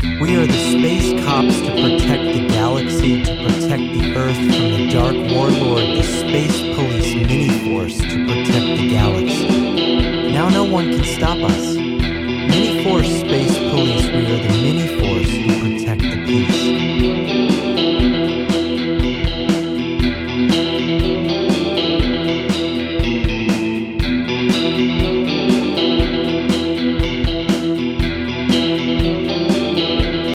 We are the space cops to protect the galaxy, to protect the Earth from the dark warlord, the space police mini force to protect the galaxy. Now no one can stop us.